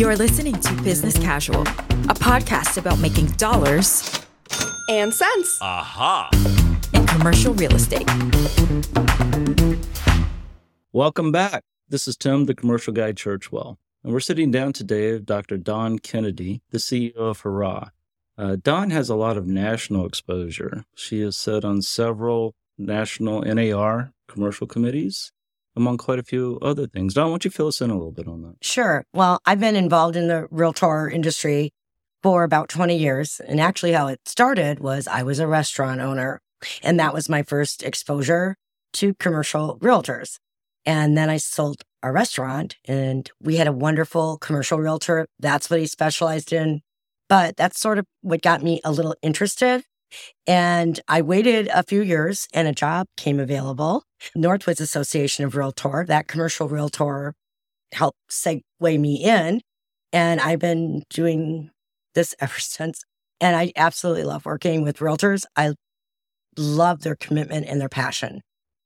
You're listening to Business Casual, a podcast about making dollars and cents. Aha. in commercial real estate. Welcome back. This is Tim, the commercial guy Churchwell, and we're sitting down today with Dr. Dawn Kennedy, the CEO of Hurrah. Uh, Dawn has a lot of national exposure. She has sat on several national NAR commercial committees, among quite a few other things. Dawn, why don't you fill us in a little bit on that? Sure. Well, I've been involved in the realtor industry for about 20 years. And actually, how it started was I was a restaurant owner, and that was my first exposure to commercial realtors. And then I sold a restaurant, and we had a wonderful commercial realtor. That's what he specialized in. But that's sort of what got me a little interested. And I waited a few years and a job came available. Northwoods Association of Realtor, that commercial realtor helped segue me in. And I've been doing this ever since. And I absolutely love working with realtors. I love their commitment and their passion.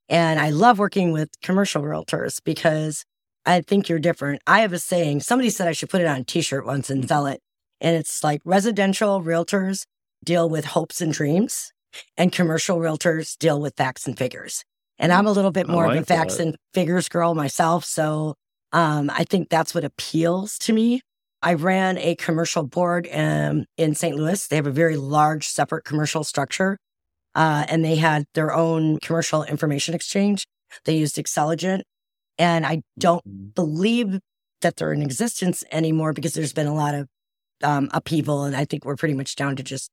And I love working with commercial realtors because I think you're different. I have a saying, somebody said I should put it on a t shirt once and sell it. And it's like residential realtors deal with hopes and dreams, and commercial realtors deal with facts and figures. And I'm a little bit more of a facts that. and figures girl myself. So um, I think that's what appeals to me. I ran a commercial board um, in St. Louis. They have a very large, separate commercial structure, uh, and they had their own commercial information exchange. They used Xceligent, and I don't believe that they're in existence anymore because there's been a lot of um, upheaval, and I think we're pretty much down to just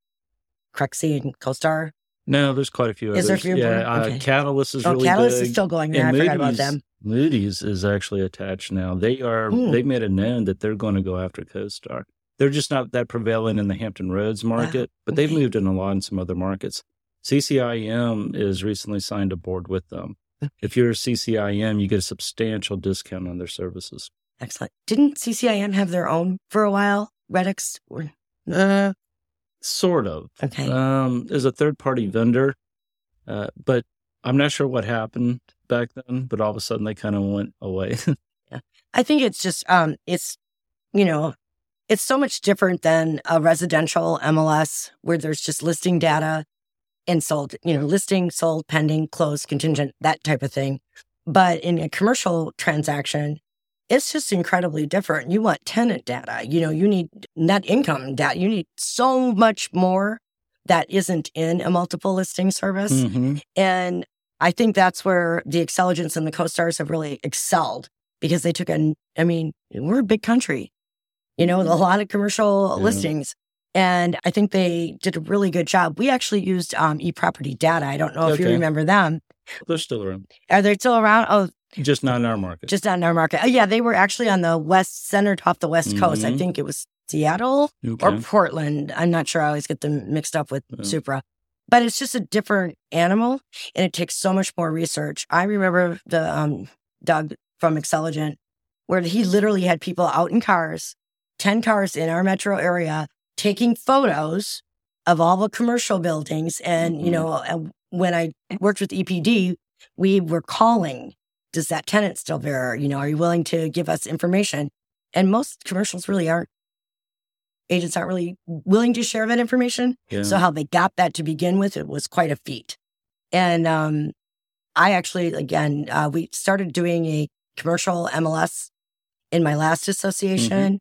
Crexi and CoStar. No, there's quite a few Is others. there a few yeah, more? uh, Okay. Catylist is oh, really Catylist big. is still going there. I forgot about them. Moody's is actually attached now. They are Hmm. they've made it known that they're going to go after CoStar. They're just not that prevalent in the Hampton Roads market, but they've okay. moved in a lot in some other markets. CCIM is recently signed a board with them. If you're a CCIM, you get a substantial discount on their services. Excellent. Didn't CCIM have their own for a while? Redix? Or, Uh, sort of. okay. Um, as a third party vendor, uh, but I'm not sure what happened back then. But all of a sudden, they kind of went away. yeah. I think it's just um it's you know it's so much different than a residential MLS where there's just listing data and sold, you know, listing, sold, pending, closed, contingent, that type of thing. But in a commercial transaction, it's just incredibly different. You want tenant data, you know, you need net income data, you need so much more that isn't in a multiple listing service. Mhm. And I think that's where the Excelligence and the CoStars have really excelled because they took a, I mean, we're a big country, you know, with a lot of commercial Yeah. listings. And I think they did a really good job. We actually used um, eProperty data. I don't know if you remember them. They're still around, Are they still around? Oh, just not in our market. just not in our market. Oh, yeah, they were actually on the west, centered off the west coast. I Mhm. think it was Seattle okay. or Portland. I'm not sure. I always get them mixed up with Yeah. Supra. But it's just a different animal and it takes so much more research. I remember the um, Doug from Xceligent, where he literally had people out in cars, 10 cars in our metro area, taking photos of all the commercial buildings. And, you Mhm. know, when I worked with EPD, we were calling, does that tenant still there? You know, are you willing to give us information? And most commercials really aren't agents aren't really willing to share that information. yeah. So how they got that to begin with, it was quite a feat. And um, I actually, again, uh, we started doing a commercial MLS in my last association.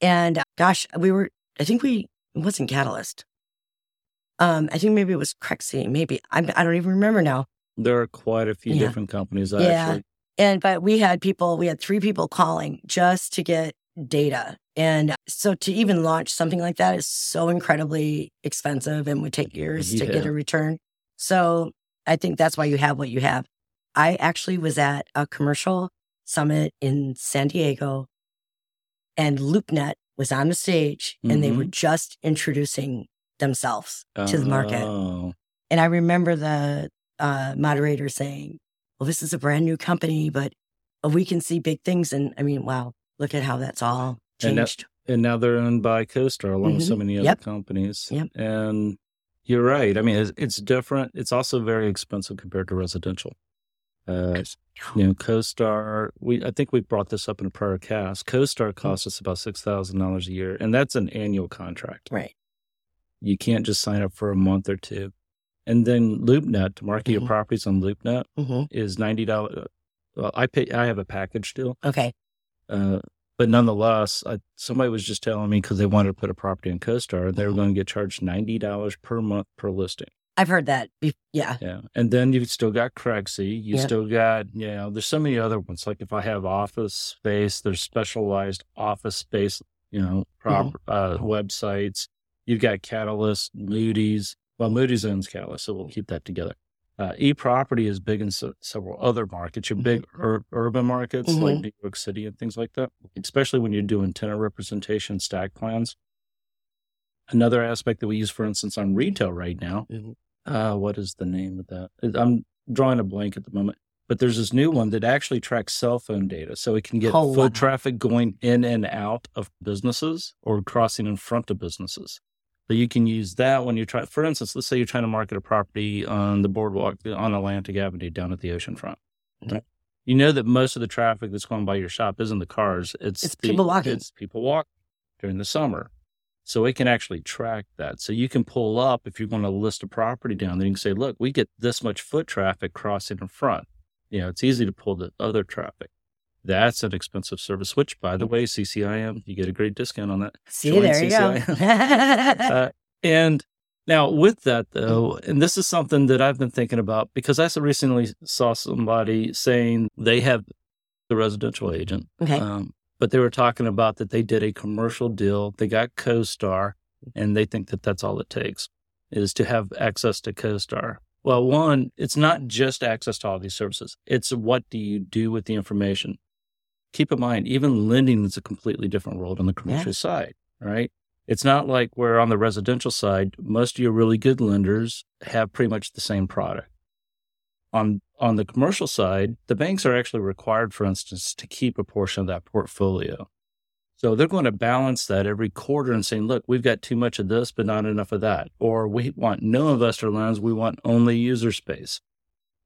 And uh, gosh, we were, I think we, it wasn't Catylist. Um, I think maybe it was Crexi. Maybe I'm, I don't even remember now. there are quite a few Yeah. different companies. Yeah. Actually, And but we had people, we had three people calling just to get data. And so to even launch something like that is so incredibly expensive and would take years to get a return. So I think that's why you have what you have. I actually was at a commercial summit in San Diego and LoopNet was on the stage and they were just introducing themselves to the market. Oh, And I remember the uh, moderator saying, well, this is a brand new company, but uh, we can see big things. And I mean, wow, look at how that's all And that- changed. and now they're owned by CoStar along with so mm-hmm. many other Yep. companies. Yep. And you're right. I mean, it's, it's different. It's also very expensive compared to residential. Uh, you know, CoStar. We I think we brought this up in a prior cast. CoStar mm. costs us about six thousand dollars a year, and that's an annual contract. Right. You can't just sign up for a month or two. And then LoopNet to market your Mhm. properties on LoopNet hmm is ninety dollars. Well, I pay. I have a package deal, Okay. uh, but nonetheless, I, somebody was just telling me because they wanted to put a property in CoStar, they were Mhm. going to get charged ninety dollars per month per listing. I've heard that. Be- yeah. Yeah. And then you've still got Craigslist. You Yeah. still got, you know, there's so many other ones. Like if I have office space, there's specialized office space, you know, prop, uh, websites. You've got Catylist, Moody's. Well, Moody's owns Catylist, so we'll keep that together. Uh, e-property is big in se- several other markets. Your big ur- urban markets like Mhm. New York City and things like that, especially when you're doing tenant representation stack plans. Another aspect that we use, for instance, on retail right now, Mhm. uh, what is the name of that? I'm drawing a blank at the moment, but there's this new one that actually tracks cell phone data. So it can get Oh, foot wow. traffic going in and out of businesses or crossing in front of businesses. So you can use that when you're trying, for instance, let's say you're trying to market a property on the boardwalk on Atlantic Avenue down at the oceanfront. Mhm. You know that most of the traffic that's going by your shop isn't the cars. It's, It's the- people walking. It's people walking during the summer. So it can actually track that. So you can pull up if you're going to list a property down there. You can say, look, we get this much foot traffic crossing in front. You know, it's easy to pull the other traffic. That's an expensive service, which, by the way, CCIM, you get a great discount on that. See, Join there you go. Uh, and now with that though, and this is something that I've been thinking about because I recently saw somebody saying they have the residential agent, okay. um, but they were talking about that they did a commercial deal. They got CoStar, and they think that that's all it takes is to have access to CoStar. Well, one, it's not just access to all these services. It's what do you do with the information? Keep in mind, even lending is a completely different world on the commercial side, right? It's not like where on the residential side, most of your really good lenders have pretty much the same product. On on the commercial side, the banks are actually required, for instance, to keep a portion of that portfolio. So they're going to balance that every quarter and saying, look, we've got too much of this, but not enough of that. Or we want no investor loans, we want only user space.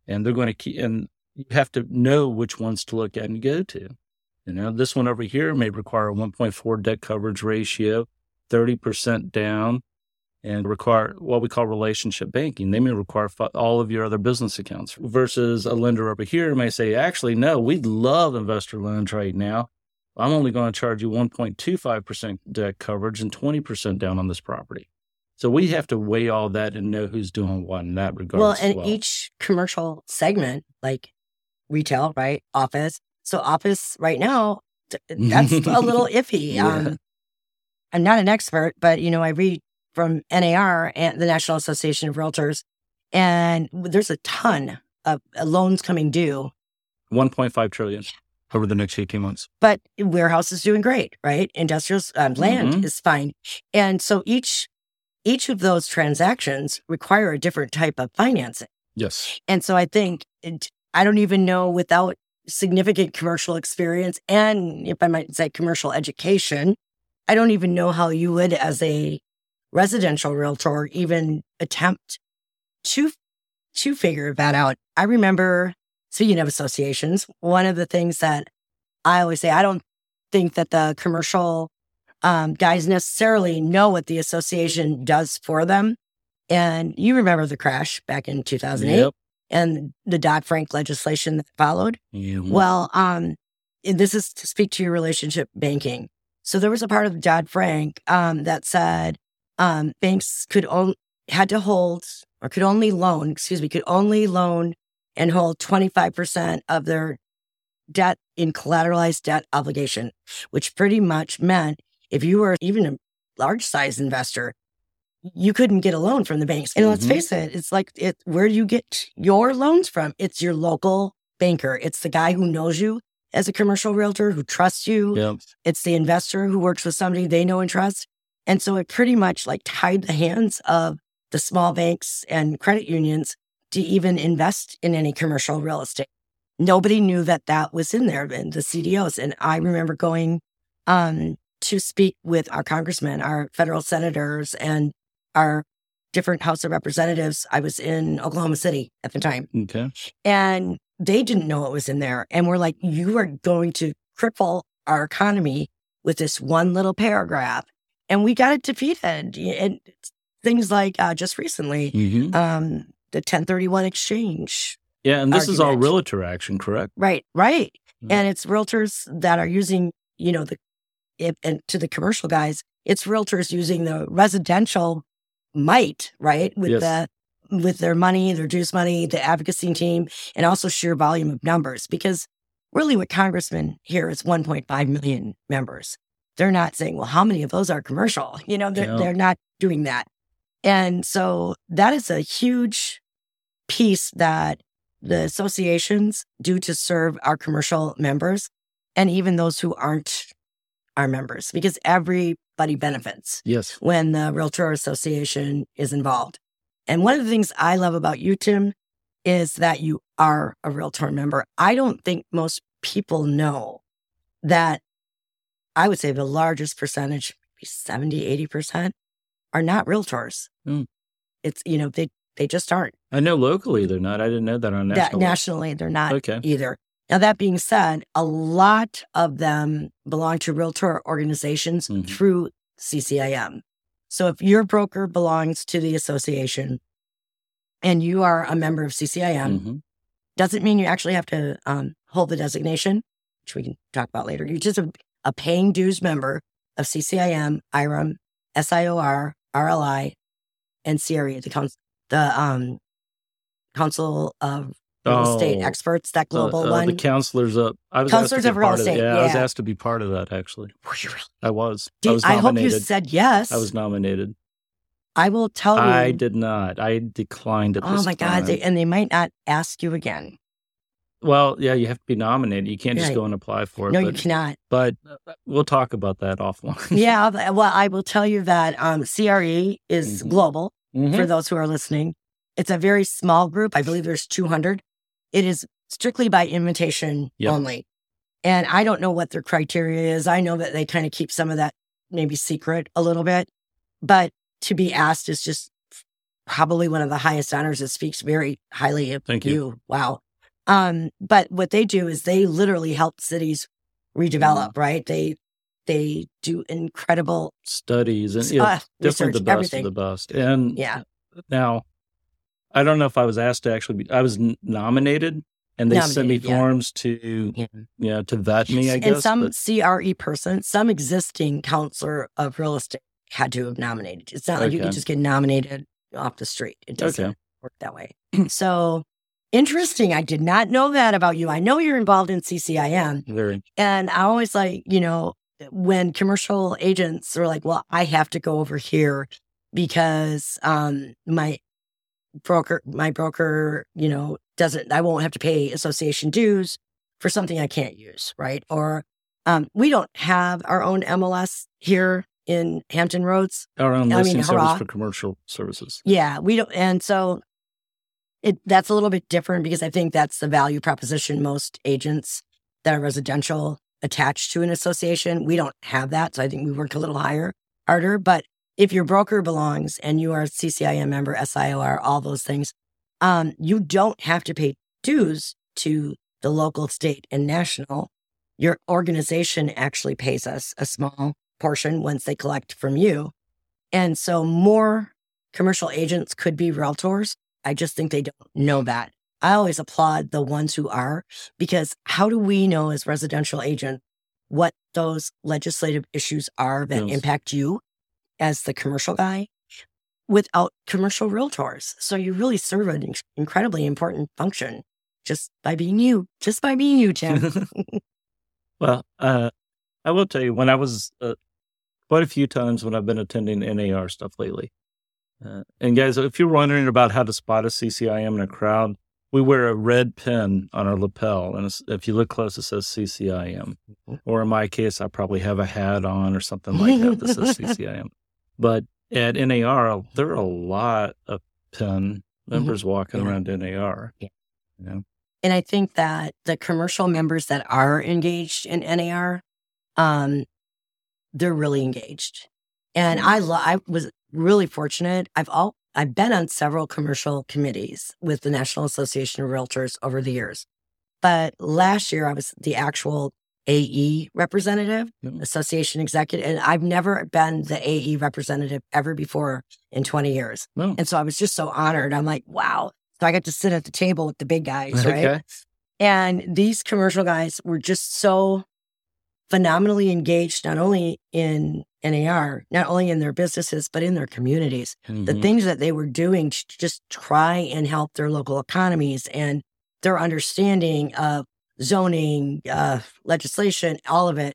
And they're going to keep, and you have to know which ones to look at and go to. You know, this one over here may require a 1.4 debt coverage ratio, 30% down, and require what we call relationship banking. They may require all of your other business accounts versus a lender over here may say, actually, no, we'd love investor loans right now. I'm only going to charge you 1.25% debt coverage and 20% down on this property. So we have to weigh all that and know who's doing what in that regard. Well, and well. each commercial segment, like retail, right? Office. So office right now, that's a little iffy. Yeah. Um, I'm not an expert, but you know, I read from NAR and the National Association of Realtors, and there's a ton of uh, loans coming due. 1.5 trillion over the next 18 months. But warehouse is doing great, right? Industrial um, land Mhm. is fine, and so each each of those transactions require a different type of financing. Yes. And so I think it, I don't even know without significant commercial experience and if I might say commercial education, I don't even know how you would as a residential realtor even attempt to to figure that out. I remember speaking of associations, one of the things that I always say I don't think that the commercial um, guys necessarily know what the association does for them. And you remember the crash back in 2008 Yep. And the Dodd Frank legislation that followed. Mhm. Well, um, and this is to speak to your relationship banking. So there was a part of Dodd Frank um, that said um, banks could only had to hold or could only loan, excuse me, could only loan and hold twenty five percent of their debt in collateralized debt obligation, which pretty much meant if you were even a large size investor, you couldn't get a loan from the banks. And let's Mhm. face it, it's like it where do you get your loans from? It's your local banker. It's the guy who knows you as a commercial realtor, who trusts you. Yep. It's the investor who works with somebody they know and trust. And so it pretty much like tied the hands of the small banks and credit unions to even invest in any commercial real estate. Nobody knew that that was in there and the CDOs. And I remember going um, to speak with our congressmen, our federal senators, and our different House of Representatives. I was in Oklahoma City at the time. Okay. And they didn't know it was in there. And we're like, you are going to cripple our economy with this one little paragraph. And we got it defeated. And things like uh, just recently, Mhm. um, the 1031 exchange. Yeah, and this is all realtor action, correct? Right, right. Mhm. And it's realtors that are using, you know, the, and to the commercial guys, it's realtors using the residential might, right? With Yes. the, with their money, their juice money, the advocacy team, and also sheer volume of numbers. Because really what congressmen here is 1.5 million members. They're not saying, well, how many of those are commercial? You know, they're, Yeah. they're not doing that. And so that is a huge piece that the associations do to serve our commercial members and even those who aren't our members because everybody benefits Yes. when the Realtor Association is involved. And one of the things I love about you, Tim, is that you are a Realtor member. I don't think most people know that I would say the largest percentage, maybe 70, 80%, are not Realtors. Mm. It's, you know, they, they just aren't. I know locally they're not. I didn't know that on national. nationally, they're not Okay. either. Now, that being said, a lot of them belong to realtor organizations Mhm. through CCIM. So if your broker belongs to the association and you are a member of CCIM, Mhm. doesn't mean you actually have to um, hold the designation, which we can talk about later. You're just a, a paying dues member of CCIM, IREM, SIOR, RLI, and CRE, the, council, the um, Council of Real Estate Oh, Experts, that uh, global uh, one. The counselors up. I was Counselors asked to of real part estate, Of, yeah, I was asked to be part of that. Actually, Were you really? I was. I was I hope you said yes. I was nominated. I will tell you. I did not. I declined at Oh my God. They, and they might not ask you again. Well, yeah, you have to be nominated. You can't just Right. go and apply for it. No, but, you cannot. But uh, we'll talk about that offline. yeah. Well, I will tell you that um, CRE is Mhm. global Mhm. for those who are listening. It's a very small group. I believe there's 200. It is strictly by invitation Yep. only. And I don't know what their criteria is. I know that they kind of keep some of that maybe secret a little bit, but to be asked is just probably one of the highest honors. It speaks very highly of Thank you. Wow. Um, but what they do is they literally help cities redevelop, Mm-hmm. right? They they do incredible Studies and uh, yeah, definitely research, the best everything. of the best. And Yeah. now, I don't know if I was asked to actually be. I was n- nominated, and they sent me Nominated, yeah. forms to Yeah. you know to vet me. I guess. and some but- CRE person, some existing counselor of real estate had to have nominated. It's not like you Okay. can just get nominated off the street. It doesn't Okay. work that way. so interesting. I did not know that about you. I know you're involved in CCIM. very And I always like, you know, when commercial agents are like, well, I have to go over here because um my broker my broker, you know, doesn't I won't have to pay association dues for something I can't use, right? Or um we don't have our own MLS here in Hampton Roads. our own I mean, listing service for commercial services. Yeah, we don't and so it that's a little bit different because I think that's the value proposition most agents that are residential attached to an association. We don't have that. So I think we work a little higher, harder. But if your broker belongs and you are a CCIM member, SIOR, all those things, um, you don't have to pay dues to the local, state, and national. Your organization actually pays us a small portion once they collect from you. And so more commercial agents could be realtors. I just think they don't know that. I always applaud the ones who are because how do we know as residential agent what those legislative issues are that Yes. impact you as the commercial guy without commercial realtors? So you really serve an incredibly important function just by being you, just by being you, Tim. well, uh, I will tell you when I was uh, quite a few times when I've been attending NAR stuff lately. Uh, and guys, if you're wondering about how to spot a CCIM in a crowd, we wear a red pin on our lapel, and if you look close, it says CCIM. Or in my case, I probably have a hat on or something like that that says CCIM. But at NAR, there are a lot of PIN members walking Yeah. around NAR. Yeah. You know? And I think that the commercial members that are engaged in NAR, um, they're really engaged. And I lo- I was really fortunate. I've all I've been on several commercial committees with the National Association of Realtors over the years. But last year I was the actual AE representative, Yep. association executive, and I've never been the AE representative ever before in 20 years. No. And so I was just so honored. I'm like, wow. So I got to sit at the table with the big guys, right? Okay. And these commercial guys were just so phenomenally engaged, not only in NAR, not only in their businesses, but in their communities. The Mhm. things that they were doing to just try and help their local economies and their understanding of zoning, uh, legislation, all of it.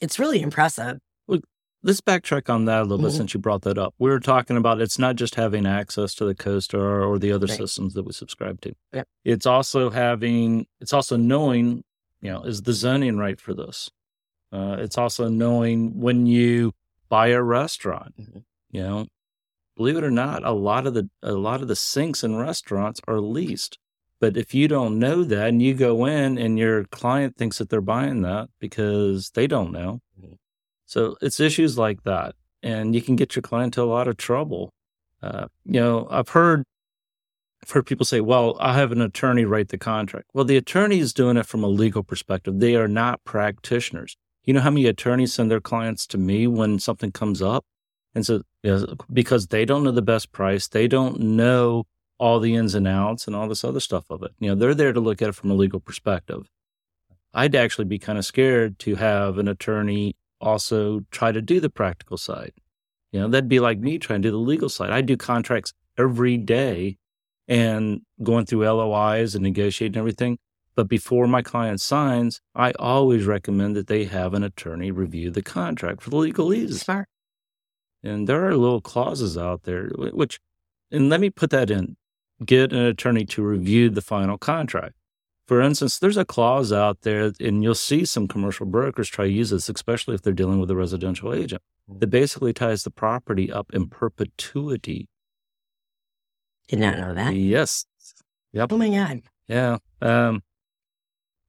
It's really impressive. Let's backtrack on that a little bit Mhm. since you brought that up. We were talking about it's not just having access to the CoStar or the other Right. systems that we subscribe to. Yep. It's also having, it's also knowing, you know, is the zoning right for this? Uh, it's also knowing when you buy a restaurant, Mhm. you know, believe it or not, a lot of the, a lot of the sinks in restaurants are leased. But if you don't know that and you go in and your client thinks that they're buying that because they don't know, Mhm. so it's issues like that, and you can get your client into a lot of trouble. Uh, you know, I've heard I've heard people say, "Well, I have an attorney write the contract." Well, the attorney is doing it from a legal perspective. They are not practitioners. You know how many attorneys send their clients to me when something comes up, and so you know, because they don't know the best price, they don't know all the ins and outs and all this other stuff of it. You know, they're there to look at it from a legal perspective. I'd actually be kind of scared to have an attorney also try to do the practical side. You know, that'd be like me trying to do the legal side. I do contracts every day and going through LOIs and negotiating everything. But before my client signs, I always recommend that they have an attorney review the contract for the legalese. Smart. And there are little clauses out there, which, and let me put that in get an attorney to review the final contract. For instance, there's a clause out there, and you'll see some commercial brokers try to use this, especially if they're dealing with a residential agent, that basically ties the property up in perpetuity. Did not know that. Yes. Yep. Oh my God. Yeah. Um,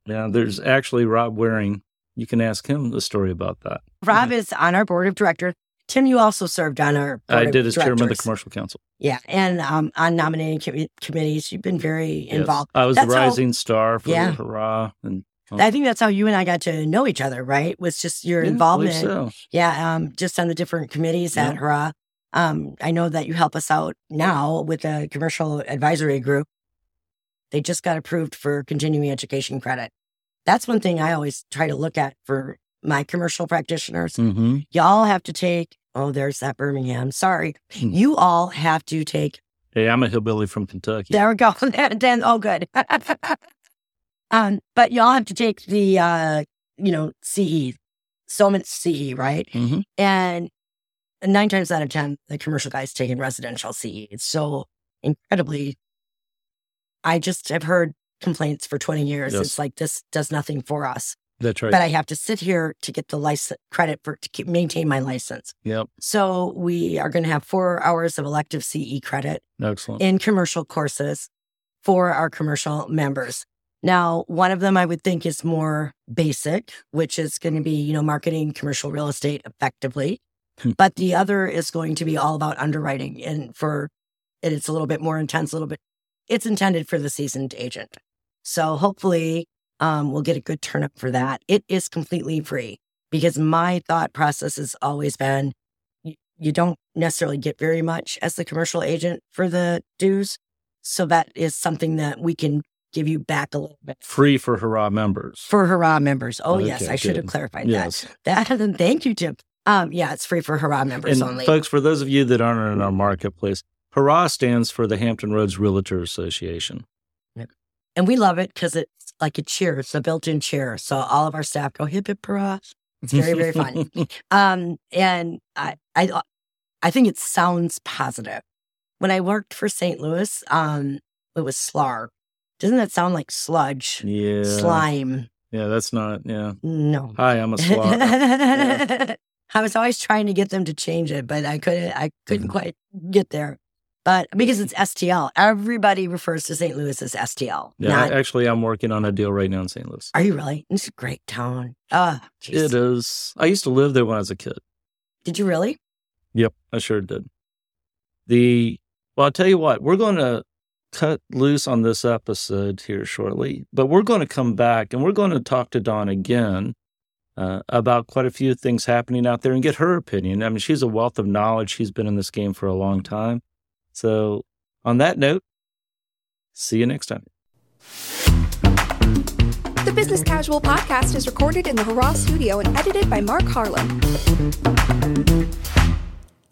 yeah, there's actually Rob Waring. You can ask him the story about that. Rob is on our board of directors. Tim, you also served on our I did as chairman of the commercial council. Yeah. And um, on nominating commi- committees, you've been very Yes. involved. I was the That's how- rising star for Yeah. Hurrah. And I think that's how you and I got to know each other, right? Was just your Yeah, involvement. so. Yeah, um, just on the different committees at Hurrah. Um, I know that you help us out now with the commercial advisory group. They just got approved for continuing education credit. That's one thing I always try to look at for my commercial practitioners. Mm-hmm. Y'all have to take, oh, there's that Birmingham. Sorry. Hmm. You all have to take Hey, I'm a hillbilly from Kentucky. there we go. then, oh, good. um, but y'all have to take the, uh, you know, CE, so much CE, right? hmm And nine times out of 10, the commercial guy's taking residential CE. It's so incredibly, I just have heard complaints for 20 years. Yes. It's like, this does nothing for us. That's right. But I have to sit here to get the license credit for, to keep, maintain my license. yep. So we are going to have four hours of elective CE credit Excellent. in commercial courses for our commercial members. Now, one of them I would think is more basic, which is going to be, you know, marketing commercial real estate effectively. Hmm. but the other is going to be all about underwriting and for and it's a little bit more intense, a little bit it's intended for the seasoned agent. So hopefully um, we'll get a good turn up for that. It is completely free because my thought process has always been you, you don't necessarily get very much as the commercial agent for the dues. So that is something that we can give you back a little bit Free for Hurrah members. for Hurrah members. Oh, yes, Okay, I should have clarified yes. that. That thank you, Jim. Um, yeah, it's free for Hurrah members And only. folks, for those of you that aren't in our marketplace, Hurrah stands for the Hampton Roads Realtor Association. and we love it because it's like a cheer. It's a built-in cheer. So all of our staff go hip hip hurrah. It's very, very fun. Um, and I, I, I think it sounds positive. When I worked for St. Louis, um, it was SLAR. Doesn't that sound like sludge? yeah. Slime. Yeah, that's not, yeah. No. Hi, I'm a slot. I was always trying to get them to change it, but I couldn't. I couldn't quite get there but because it's STL, everybody refers to St. Louis as STL. Yeah, not... actually, I'm working on a deal right now in St. Louis. Are you really? It's a great town. Ah, oh, geez. it is. I used to live there when I was a kid. Did you really? Yep, I sure did. The well, I'll tell you what, we're going to cut loose on this episode here shortly, but we're going to come back and we're going to talk to Dawn again uh, about quite a few things happening out there and get her opinion. I mean, she's a wealth of knowledge. She's been in this game for a long time. So, on that note, see you next time. The Business Casual podcast is recorded in the Hurrah Studio and edited by Mark Harlan.